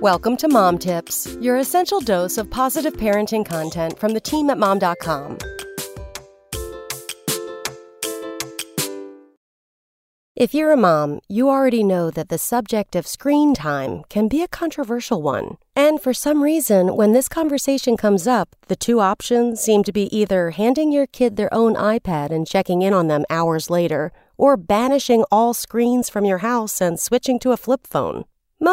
Welcome to Mom Tips, your essential dose of positive parenting content from the team at mom.com. If you're a mom, you already know that the subject of screen time can be a controversial one. And for some reason, when this conversation comes up, the two options seem to be either handing your kid their own iPad and checking in on them hours later, or banishing all screens from your house and switching to a flip phone.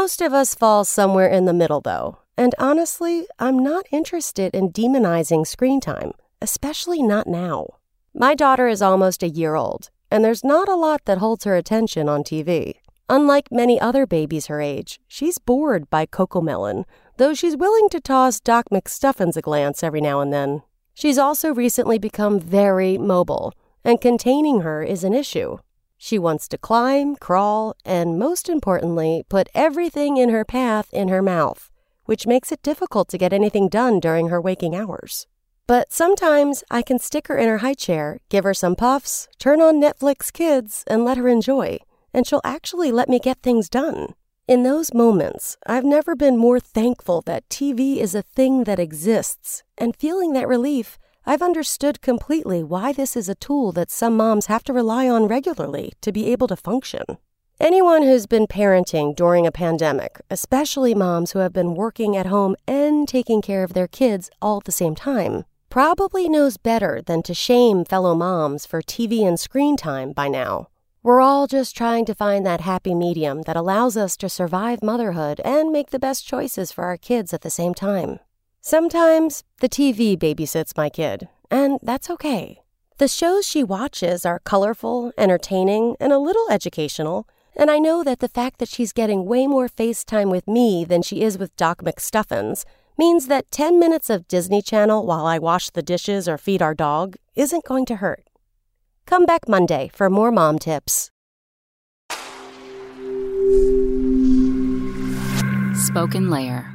Most of us fall somewhere in the middle, though, and honestly, I'm not interested in demonizing screen time, especially not now. My daughter is almost a year old, and there's not a lot that holds her attention on TV. Unlike many other babies her age, she's bored by Cocomelon, though she's willing to toss Doc McStuffins a glance every now and then. She's also recently become very mobile, and containing her is an issue. She wants to climb, crawl, and most importantly, put everything in her path in her mouth, which makes it difficult to get anything done during her waking hours. But sometimes I can stick her in her high chair, give her some puffs, turn on Netflix Kids, and let her enjoy, and she'll actually let me get things done. In those moments, I've never been more thankful that TV is a thing that exists, and feeling that relief I've understood completely why this is a tool that some moms have to rely on regularly to be able to function. Anyone who's been parenting during a pandemic, especially moms who have been working at home and taking care of their kids all at the same time, probably knows better than to shame fellow moms for TV and screen time by now. We're all just trying to find that happy medium that allows us to survive motherhood and make the best choices for our kids at the same time. Sometimes the TV babysits my kid, and that's okay. The shows she watches are colorful, entertaining, and a little educational, and I know that the fact that she's getting way more FaceTime with me than she is with Doc McStuffins means that 10 minutes of Disney Channel while I wash the dishes or feed our dog isn't going to hurt. Come back Monday for more mom tips. SpokenLayer